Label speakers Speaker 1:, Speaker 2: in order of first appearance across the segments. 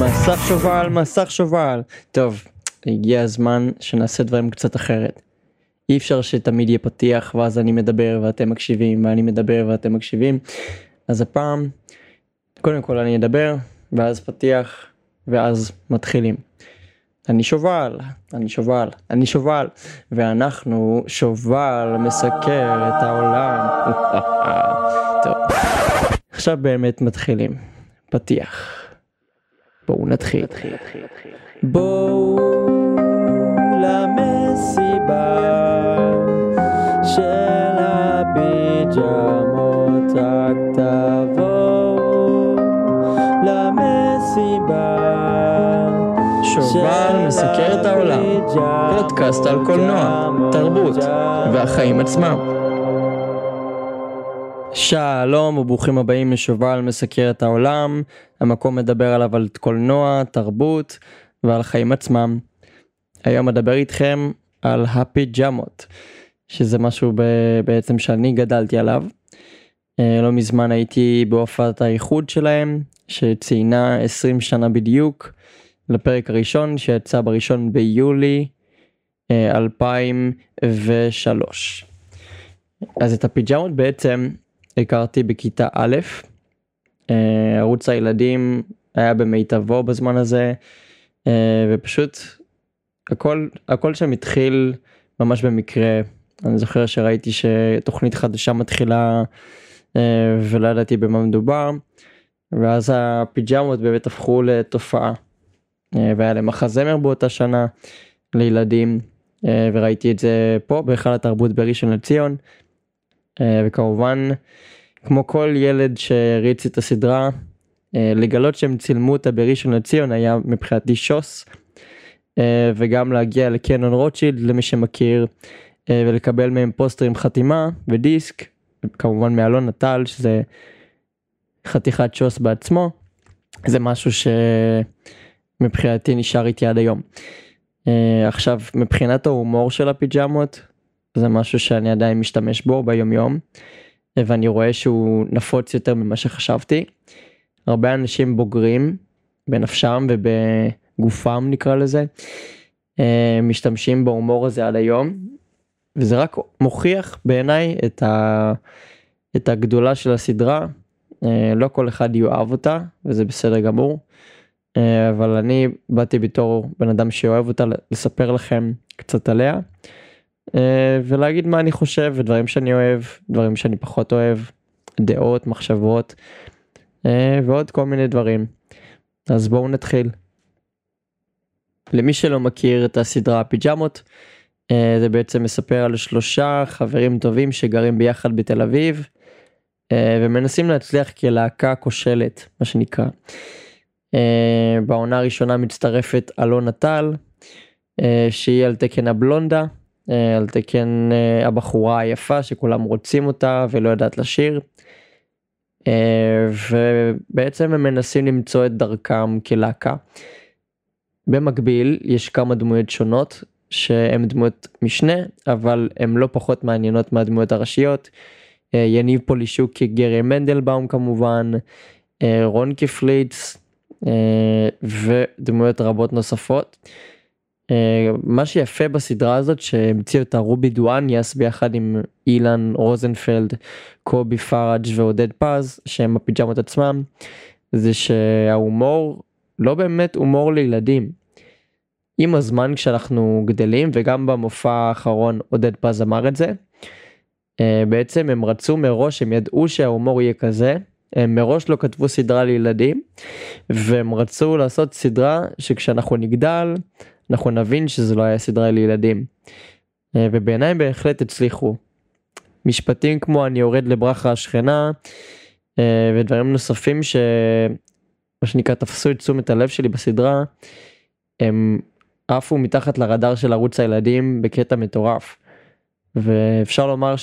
Speaker 1: מסך שובל, מסך שובל. טוב, הגיע הזמן שנעשה דברים קצת אחרת. אי אפשר שתמיד יהיה פתיח ואז אני מדבר ואתם מקשיבים ואני מדבר ואתם מקשיבים. אז הפעם, קודם כל אני אדבר ואז פתיח ואז מתחילים. אני שובל, אני שובל, אני שובל, ואנחנו שובל מסקר את העולם. טוב, עכשיו באמת מתחילים. פתיח. בואו נתחיל. בואו למסיבה של הפיג'מות רק תבואו למסיבה שובל מסקר את העולם, פודקאסט על קולנוע, תרבות והחיים עצמם. שלום וברוכים הבאים לשובל מסקר את העולם, המקום מדבר עליו על קולנוע, תרבות ועל חיים עצמם. היום אדבר איתכם על הפיג'מות, שזה משהו ב- בעצם שאני גדלתי עליו. אה, לא מזמן הייתי בהופעת האיחוד שלהם, שציינה 20 שנה בדיוק, לפרק הראשון שיצא בראשון ביולי אה, 2003. אז את הפיג'מות בעצם הכרתי בכיתה א', אה, ערוץ הילדים היה במיטבו בזמן הזה, אה, ופשוט הכל, הכל שם התחיל ממש במקרה. אני זוכר שראיתי שתוכנית חדשה מתחילה אה, ולא ידעתי במה מדובר, ואז הפיג'מות באמת הפכו לתופעה. והיה להם מחזמר באותה שנה לילדים, וראיתי את זה פה בהיכל התרבות בראשון לציון. וכמובן כמו כל ילד שהריץ את הסדרה לגלות שהם צילמו אותה בראשון לציון היה מבחינתי שוס וגם להגיע לקנון רוטשילד למי שמכיר ולקבל מהם פוסטר עם חתימה ודיסק כמובן מאלון נטל שזה חתיכת שוס בעצמו זה משהו שמבחינתי נשאר איתי עד היום. עכשיו מבחינת ההומור של הפיג'מות זה משהו שאני עדיין משתמש בו ביום יום ואני רואה שהוא נפוץ יותר ממה שחשבתי. הרבה אנשים בוגרים בנפשם ובגופם נקרא לזה משתמשים בהומור הזה עד היום וזה רק מוכיח בעיניי את, ה... את הגדולה של הסדרה לא כל אחד יאהב אותה וזה בסדר גמור אבל אני באתי בתור בן אדם שאוהב אותה לספר לכם קצת עליה. ולהגיד מה אני חושב ודברים שאני אוהב דברים שאני פחות אוהב דעות מחשבות ועוד כל מיני דברים אז בואו נתחיל. למי שלא מכיר את הסדרה פיג'מות זה בעצם מספר על שלושה חברים טובים שגרים ביחד בתל אביב ומנסים להצליח כלהקה כושלת מה שנקרא. בעונה הראשונה מצטרפת אלונה טל שהיא על תקן הבלונדה על תקן הבחורה היפה שכולם רוצים אותה ולא יודעת לשיר. ובעצם הם מנסים למצוא את דרכם כלהקה. במקביל יש כמה דמויות שונות שהן דמויות משנה אבל הן לא פחות מעניינות מהדמויות הראשיות. יניב פולישוק כגרי מנדלבאום כמובן, רון כפליץ ודמויות רבות נוספות. מה שיפה בסדרה הזאת שהמציאו את הרובי דואניאס ביחד עם אילן רוזנפלד, קובי פראג' ועודד פז שהם הפיג'מות עצמם זה שההומור לא באמת הומור לילדים. עם הזמן כשאנחנו גדלים וגם במופע האחרון עודד פז אמר את זה. בעצם הם רצו מראש הם ידעו שההומור יהיה כזה הם מראש לא כתבו סדרה לילדים והם רצו לעשות סדרה שכשאנחנו נגדל אנחנו נבין שזה לא היה סדרה לילדים. ובעיניי בהחלט הצליחו. משפטים כמו אני יורד לברכה השכנה ודברים נוספים שמה שנקרא תפסו את תשומת הלב שלי בסדרה הם עפו מתחת לרדאר של ערוץ הילדים בקטע מטורף. ואפשר לומר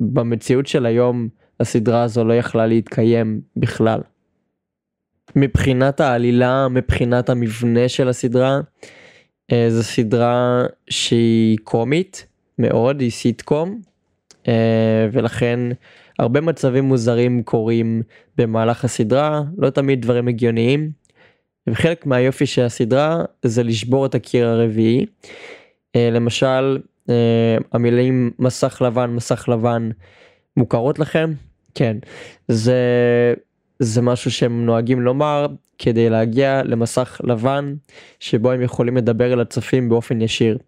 Speaker 1: שבמציאות של היום הסדרה הזו לא יכלה להתקיים בכלל. מבחינת העלילה מבחינת המבנה של הסדרה זו סדרה שהיא קומית מאוד היא סיטקום ולכן הרבה מצבים מוזרים קורים במהלך הסדרה לא תמיד דברים הגיוניים וחלק מהיופי של הסדרה זה לשבור את הקיר הרביעי. אה, למשל אה, המילים מסך לבן מסך לבן מוכרות לכם? כן. זה זה משהו שהם נוהגים לומר כדי להגיע למסך לבן שבו הם יכולים לדבר אל הצופים באופן ישיר.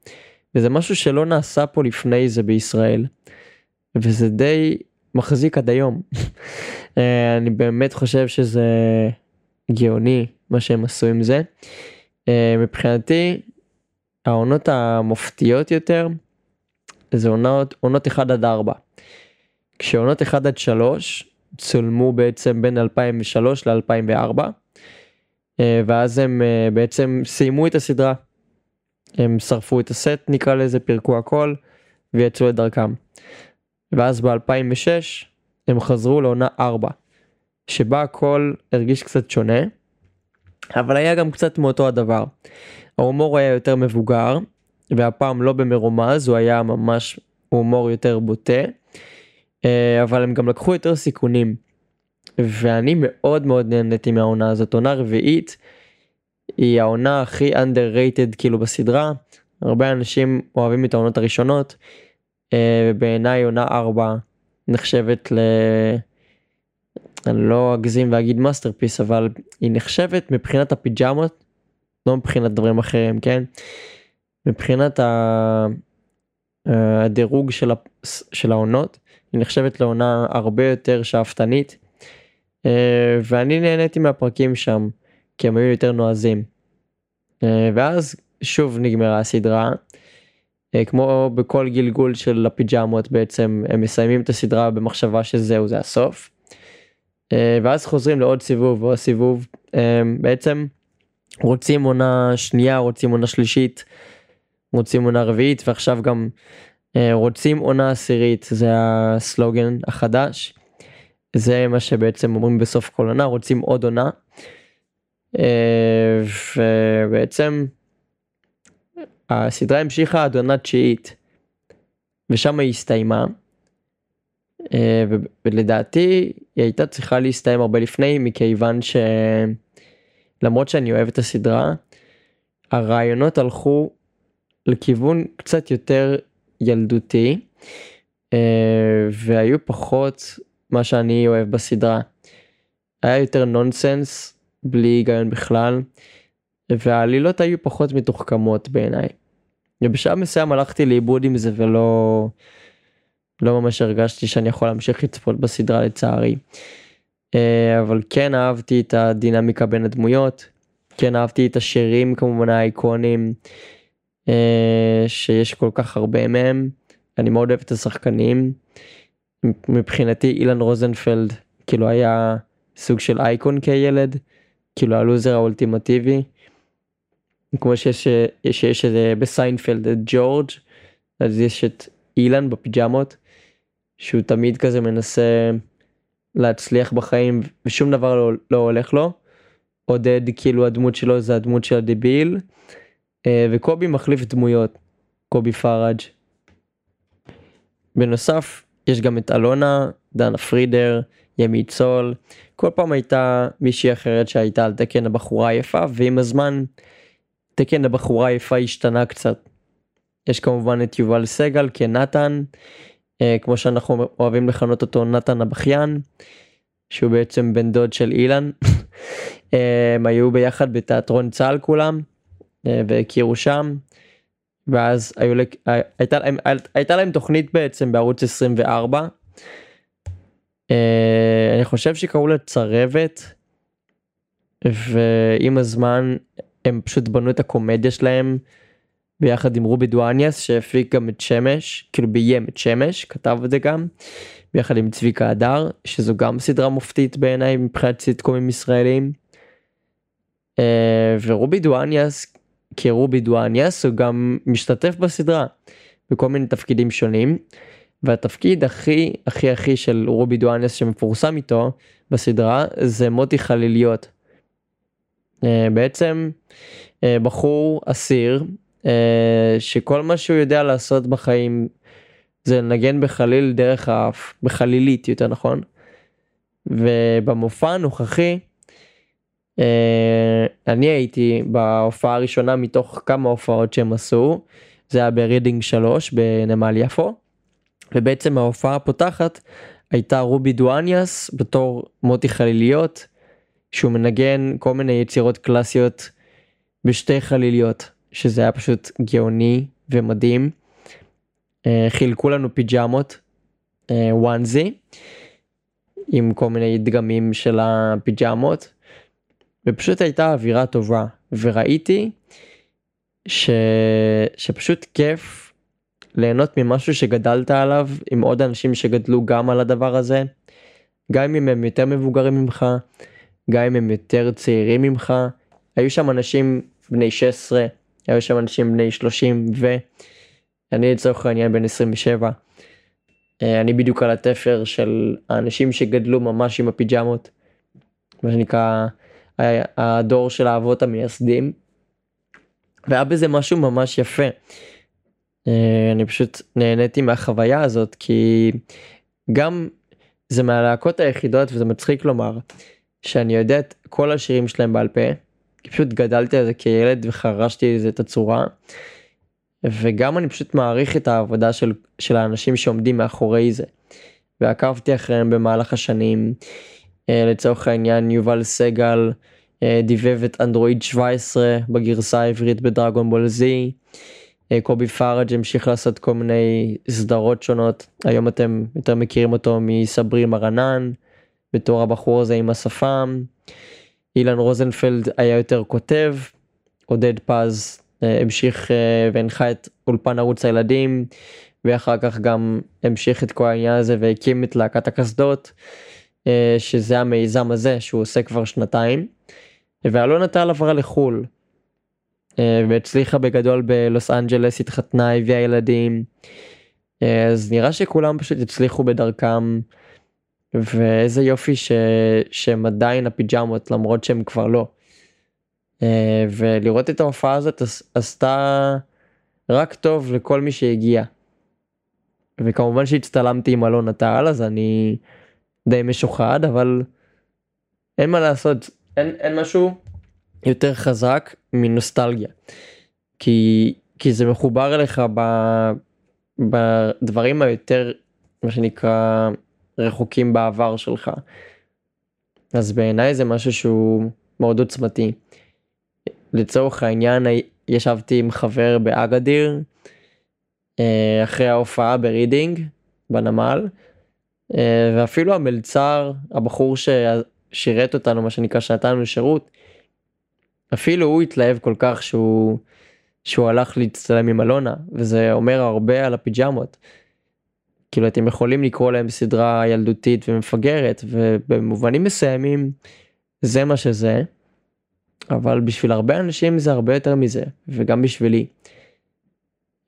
Speaker 1: וזה משהו שלא נעשה פה לפני זה בישראל. וזה די מחזיק עד היום. אה, אני באמת חושב שזה גאוני מה שהם עשו עם זה. אה, מבחינתי העונות המופתיות יותר זה עונות, עונות 1 עד 4. כשעונות 1 עד 3 צולמו בעצם בין 2003 ל-2004 אה, ואז הם בעצם סיימו את הסדרה. הם שרפו את הסט נקרא לזה פירקו הכל ויצאו את דרכם. ואז ב-2006 הם חזרו לעונה 4, שבה הכל הרגיש קצת שונה, אבל היה גם קצת מאותו הדבר. ההומור היה יותר מבוגר, והפעם לא במרומז, הוא היה ממש הומור יותר בוטה, אה, אבל הם גם לקחו יותר סיכונים. ואני מאוד מאוד נהניתי מהעונה הזאת, עונה רביעית היא העונה הכי underrated כאילו בסדרה, הרבה אנשים אוהבים את העונות הראשונות, אה, בעיניי עונה 4 נחשבת ל... אני לא אגזים ואגיד masterpiece אבל היא נחשבת מבחינת הפיג'מות לא מבחינת דברים אחרים כן? מבחינת ה... הדירוג של, העונות נחשבת לעונה הרבה יותר שאפתנית אה, ואני נהניתי מהפרקים שם כי הם היו יותר נועזים. אה, ואז שוב נגמרה הסדרה אה, כמו בכל גלגול של הפיג'מות בעצם הם מסיימים את הסדרה במחשבה שזהו זה הסוף. ואז חוזרים לעוד סיבוב ועוד סיבוב בעצם רוצים עונה שנייה רוצים עונה שלישית רוצים עונה רביעית ועכשיו גם רוצים עונה עשירית זה הסלוגן החדש. זה מה שבעצם אומרים בסוף כל עונה רוצים עוד עונה. ובעצם הסדרה המשיכה עד עונה תשיעית ושם היא הסתיימה. אה, ולדעתי היא הייתה צריכה להסתיים הרבה לפני מכיוון שלמרות שאני אוהב את הסדרה הרעיונות הלכו לכיוון קצת יותר ילדותי אה, והיו פחות מה שאני אוהב בסדרה. היה יותר נונסנס בלי היגיון בכלל והעלילות היו פחות מתוחכמות בעיניי. ובשלב מסוים הלכתי לאיבוד עם זה ולא לא ממש הרגשתי שאני יכול להמשיך לצפות בסדרה לצערי. אה, אבל כן אהבתי את הדינמיקה בין הדמויות, כן אהבתי את השירים כמובן האיקונים שיש כל כך הרבה מהם, אני מאוד אוהב את השחקנים. מבחינתי אילן רוזנפלד כאילו היה סוג של אייקון כילד, כאילו הלוזר האולטימטיבי. כמו שיש, שיש בסיינפלד את ג'ורג' אז יש את אילן בפיג'מות שהוא תמיד כזה מנסה להצליח בחיים ושום דבר לא, לא הולך לו. עודד כאילו הדמות שלו זה הדמות של הדביל אה, וקובי מחליף דמויות קובי פראג'. בנוסף יש גם את אלונה דנה פרידר ימי צול כל פעם הייתה מישהי אחרת שהייתה על תקן הבחורה היפה ועם הזמן תקן הבחורה היפה השתנה קצת. יש כמובן את יובל סגל כנתן, אה, כמו שאנחנו אוהבים לכנות אותו נתן הבכיין, שהוא בעצם בן דוד של אילן. אה, הם היו ביחד בתיאטרון צה"ל כולם, אה, והכירו שם. ואז היו, אה, הייתה, להם, הייתה להם תוכנית בעצם בערוץ 24. אה, אני חושב שקראו לה צרבת. ועם הזמן הם פשוט בנו את הקומדיה שלהם ביחד עם רובי דואניאס שהפיק גם את שמש כאילו ביים את שמש כתב את זה גם ביחד עם צביקה הדר שזו גם סדרה מופתית בעיניי מבחינת סיטקומים ישראלים. אה, ורובי דואניאס כרובי דואניאס הוא גם משתתף בסדרה בכל מיני תפקידים שונים והתפקיד הכי הכי הכי של רובי דואניאס שמפורסם איתו בסדרה זה מוטי חליליות. אה, בעצם אה, בחור אסיר אה, שכל מה שהוא יודע לעשות בחיים זה לנגן בחליל דרך האף, בחלילית יותר נכון. ובמופע הנוכחי אני הייתי בהופעה הראשונה מתוך כמה הופעות שהם עשו, זה היה ברידינג 3 בנמל יפו, ובעצם ההופעה הפותחת הייתה רובי דואניאס בתור מוטי חליליות, שהוא מנגן כל מיני יצירות קלאסיות בשתי חליליות, שזה היה פשוט גאוני ומדהים. אה, חילקו לנו פיג'מות, וואנזי, עם כל מיני דגמים של הפיג'מות, ופשוט הייתה אווירה טובה, וראיתי ש... שפשוט כיף ליהנות ממשהו שגדלת עליו עם עוד אנשים שגדלו גם על הדבר הזה, גם אם הם יותר מבוגרים ממך, גם אם הם יותר צעירים ממך, היו שם אנשים בני 16, היו שם אנשים בני 30 ואני לצורך העניין בן 27. אה, אני בדיוק על התפר של האנשים שגדלו ממש עם הפיג'מות, מה שנקרא הדור של האבות המייסדים. והיה בזה משהו ממש יפה. אה, אני פשוט נהניתי מהחוויה הזאת כי גם זה מהלהקות היחידות וזה מצחיק לומר שאני יודע את כל השירים שלהם בעל פה. כי פשוט גדלתי על זה כילד וחרשתי לזה את הצורה. וגם אני פשוט מעריך את העבודה של, של האנשים שעומדים מאחורי זה. ועקבתי אחריהם במהלך השנים. אה, לצורך העניין יובל סגל אה, דיבב את אנדרואיד 17 בגרסה העברית בדרגון בול זי. אה, קובי פארג' המשיך לעשות כל מיני סדרות שונות היום אתם יותר מכירים אותו מסברי מרנן בתור הבחור הזה עם השפם. אילן רוזנפלד היה יותר כותב עודד פז המשיך והנחה את אולפן ערוץ הילדים ואחר כך גם המשיך את כל העניין הזה והקים את להקת הקסדות שזה המיזם הזה שהוא עושה כבר שנתיים. ואלונה טל עברה לחו"ל אה, והצליחה בגדול בלוס אנג'לס התחתנה הביאה ילדים אה, אז נראה שכולם פשוט הצליחו בדרכם ואיזה יופי ש... שהם עדיין הפיג'מות למרות שהם כבר לא. אה, ולראות את ההופעה הזאת עשתה רק טוב לכל מי שהגיע. וכמובן שהצטלמתי עם אלונה טל אז אני די משוחד אבל אין מה לעשות אין, אין משהו יותר חזק מנוסטלגיה. כי, כי זה מחובר אליך ב, בדברים היותר מה שנקרא רחוקים בעבר שלך. אז בעיניי זה משהו שהוא מאוד עוצמתי. לצורך העניין ישבתי עם חבר באגאדיר אה, אחרי ההופעה ברידינג בנמל ואפילו המלצר הבחור שירת אותנו מה שנקרא שנתן לנו שירות. אפילו הוא התלהב כל כך שהוא שהוא הלך להצטלם עם אלונה וזה אומר הרבה על הפיג'מות. כאילו אתם יכולים לקרוא להם סדרה ילדותית ומפגרת ובמובנים מסוימים זה מה שזה. אבל בשביל הרבה אנשים זה הרבה יותר מזה וגם בשבילי.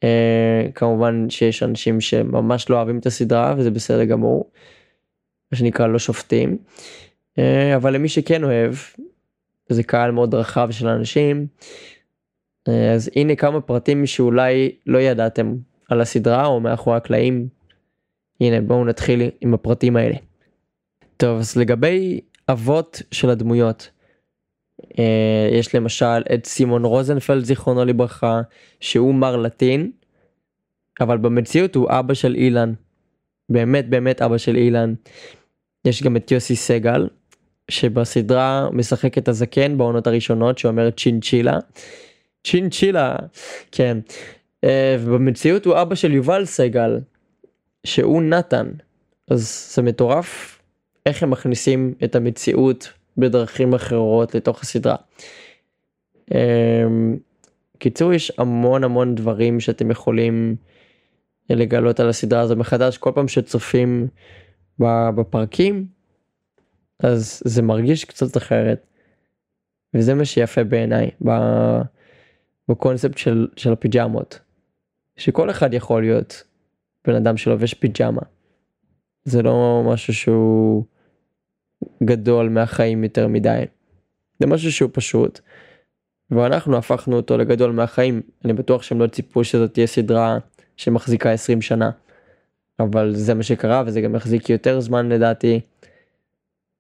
Speaker 1: Uh, כמובן שיש אנשים שממש לא אוהבים את הסדרה וזה בסדר גמור. מה שנקרא לא שופטים. אה, אבל למי שכן אוהב, זה קהל מאוד רחב של אנשים, אה, אז הנה כמה פרטים שאולי לא ידעתם על הסדרה או מאחורי הקלעים. הנה בואו נתחיל עם הפרטים האלה. טוב אז לגבי אבות של הדמויות. אה, יש למשל את סימון רוזנפלד זיכרונו לברכה שהוא מר לטין אבל במציאות הוא אבא של אילן. באמת באמת אבא של אילן. יש גם את יוסי סגל שבסדרה משחק את הזקן בעונות הראשונות שאומר צ'ינצ'ילה. צ'ינצ'ילה כן. אה, ובמציאות הוא אבא של יובל סגל שהוא נתן אז זה מטורף איך הם מכניסים את המציאות בדרכים אחרות לתוך הסדרה. אה, קיצור יש המון המון דברים שאתם יכולים לגלות על הסדרה הזו מחדש כל פעם שצופים בפרקים אז זה מרגיש קצת אחרת. וזה מה שיפה בעיניי בקונספט של, של הפיג'מות. שכל אחד יכול להיות בן אדם שלובש פיג'מה. זה לא משהו שהוא גדול מהחיים יותר מדי. זה משהו שהוא פשוט. ואנחנו הפכנו אותו לגדול מהחיים. אני בטוח שהם לא ציפו שזאת תהיה סדרה שמחזיקה 20 שנה. אבל זה מה שקרה וזה גם יחזיק יותר זמן לדעתי.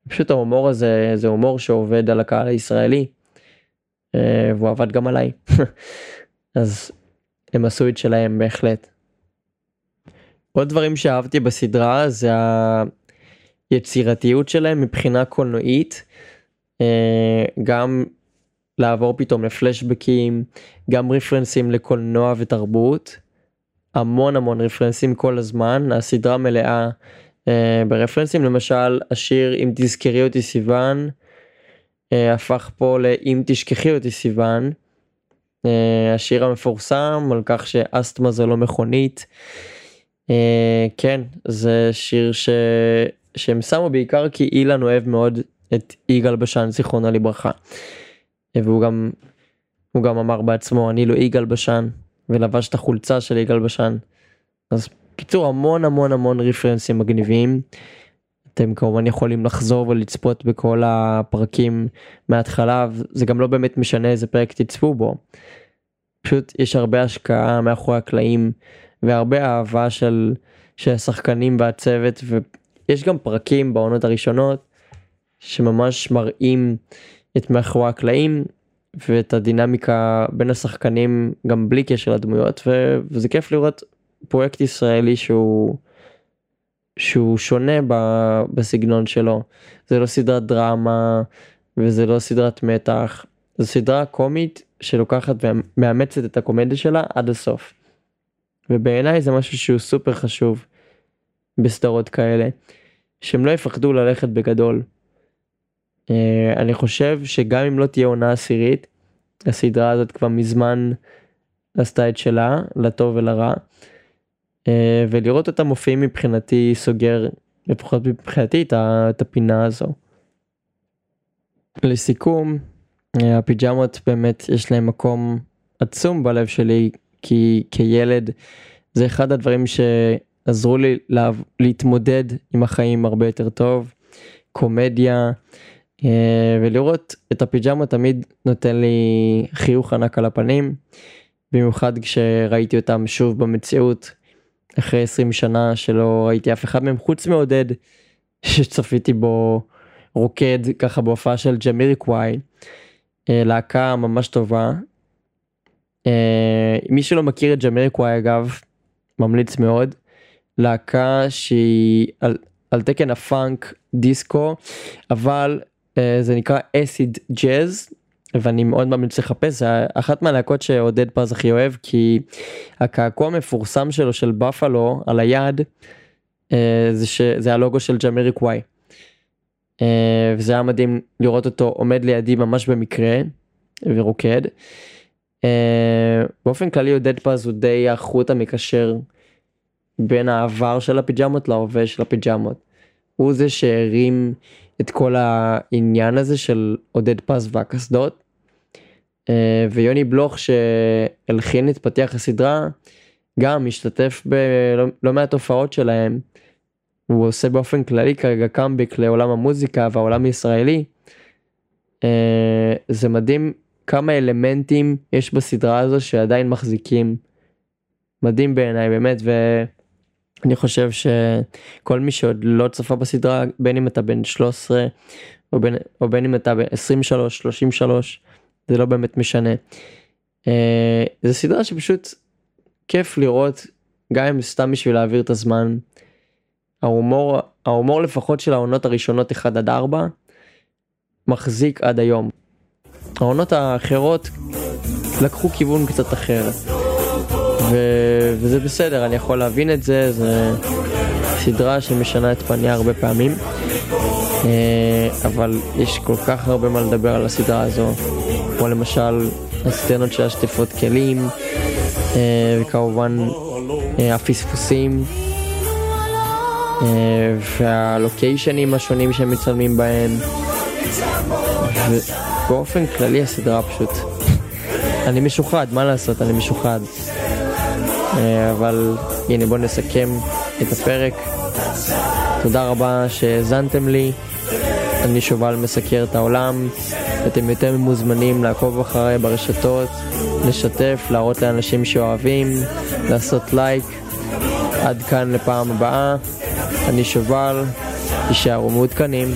Speaker 1: פשוט ההומור הזה זה הומור שעובד על הקהל הישראלי. אה, והוא עבד גם עליי. אז הם עשו את שלהם בהחלט. עוד דברים שאהבתי בסדרה זה היצירתיות שלהם מבחינה קולנועית. אה, גם לעבור פתאום לפלשבקים, גם רפרנסים לקולנוע ותרבות. המון המון רפרנסים כל הזמן, הסדרה מלאה אה, ברפרנסים, למשל השיר אם תזכרי אותי סיוון אה, הפך פה ל"אם תשכחי אותי סיוון". השיר המפורסם על כך שאסתמה זה לא מכונית. כן זה שיר ש... שהם שמו בעיקר כי אילן אוהב מאוד את יגאל בשן זיכרונו לברכה. והוא גם הוא גם אמר בעצמו אני לא יגאל בשן ולבש את החולצה של יגאל בשן. אז קיצור המון המון המון רפרנסים מגניבים. אתם כמובן יכולים לחזור ולצפות בכל הפרקים מההתחלה זה גם לא באמת משנה איזה פרק תצפו בו. פשוט יש הרבה השקעה מאחורי הקלעים והרבה אהבה של, של השחקנים והצוות ויש גם פרקים בעונות הראשונות שממש מראים את מאחורי הקלעים ואת הדינמיקה בין השחקנים גם בלי קשר לדמויות ו, וזה כיף לראות פרויקט ישראלי שהוא שהוא שונה ב, בסגנון שלו זה לא סדרת דרמה וזה לא סדרת מתח זו סדרה קומית שלוקחת ומאמצת את הקומדיה שלה עד הסוף. ובעיניי זה משהו שהוא סופר חשוב בסדרות כאלה שהם לא יפחדו ללכת בגדול. Uh, אני חושב שגם אם לא תהיה עונה עשירית הסדרה הזאת כבר מזמן עשתה את שלה לטוב ולרע. אה, ולראות אותם מופיעים מבחינתי סוגר לפחות מבחינתי את הפינה הזו. לסיכום אה, הפיג'מות באמת יש להם מקום עצום בלב שלי כי כילד זה אחד הדברים שעזרו לי לה, להתמודד עם החיים הרבה יותר טוב קומדיה אה, ולראות את הפיג'מה תמיד נותן לי חיוך ענק על הפנים במיוחד כשראיתי אותם שוב במציאות אחרי 20 שנה שלא ראיתי אף אחד מהם חוץ מעודד שצפיתי בו רוקד ככה בהופעה של ג'מירי קוואי אה, להקה ממש טובה. אה, מי שלא מכיר את ג'מירי קוואי אגב ממליץ מאוד להקה שהיא על, על תקן הפאנק דיסקו אבל אה, זה נקרא אסיד ג'אז ואני מאוד ממליץ לחפש זה אחת מהלהקות שעודד פז הכי אוהב כי הקעקוע המפורסם שלו של בפלו על היד אה, זה שזה הלוגו של ג'אמריק וואי. אה, וזה היה מדהים לראות אותו עומד לידי ממש במקרה ורוקד. אה, באופן כללי עודד פז הוא די החוט המקשר בין העבר של הפיג'מות להווה של הפיג'מות. הוא זה שהרים את כל העניין הזה של עודד פז והקסדות. אה, ויוני בלוך שהלחין את פתיח הסדרה גם משתתף בלא לא מעט הופעות שלהם. הוא עושה באופן כללי כרגע קאמביק לעולם המוזיקה והעולם הישראלי. אה, זה מדהים כמה אלמנטים יש בסדרה הזו שעדיין מחזיקים. מדהים בעיניי באמת ואני חושב שכל מי שעוד לא צפה בסדרה בין אם אתה בן 13 או בין, או בין אם אתה בן 23 33 זה לא באמת משנה. אה, זה סדרה שפשוט כיף לראות גם אם סתם בשביל להעביר את הזמן. ההומור ההומור לפחות של העונות הראשונות 1 עד 4 מחזיק עד היום. העונות האחרות לקחו כיוון קצת אחר. ו... וזה בסדר אני יכול להבין את זה זה סדרה שמשנה את פניה הרבה פעמים אה, אבל יש כל כך הרבה מה לדבר על הסדרה הזו כמו למשל הסצנות של השטיפות כלים, אה, וכמובן אה, הפספוסים, והלוקיישנים השונים שהם מצלמים בהם. ובאופן כללי הסדרה פשוט, אני משוחד, מה לעשות, אני משוחד. אבל הנה בואו נסכם את הפרק. תודה רבה שהאזנתם לי. אני שובל מסקר את העולם. אתם יותר מוזמנים לעקוב אחריי ברשתות, לשתף, להראות לאנשים שאוהבים, לעשות לייק. עד כאן לפעם הבאה. אני שובל, תישארו מעודכנים.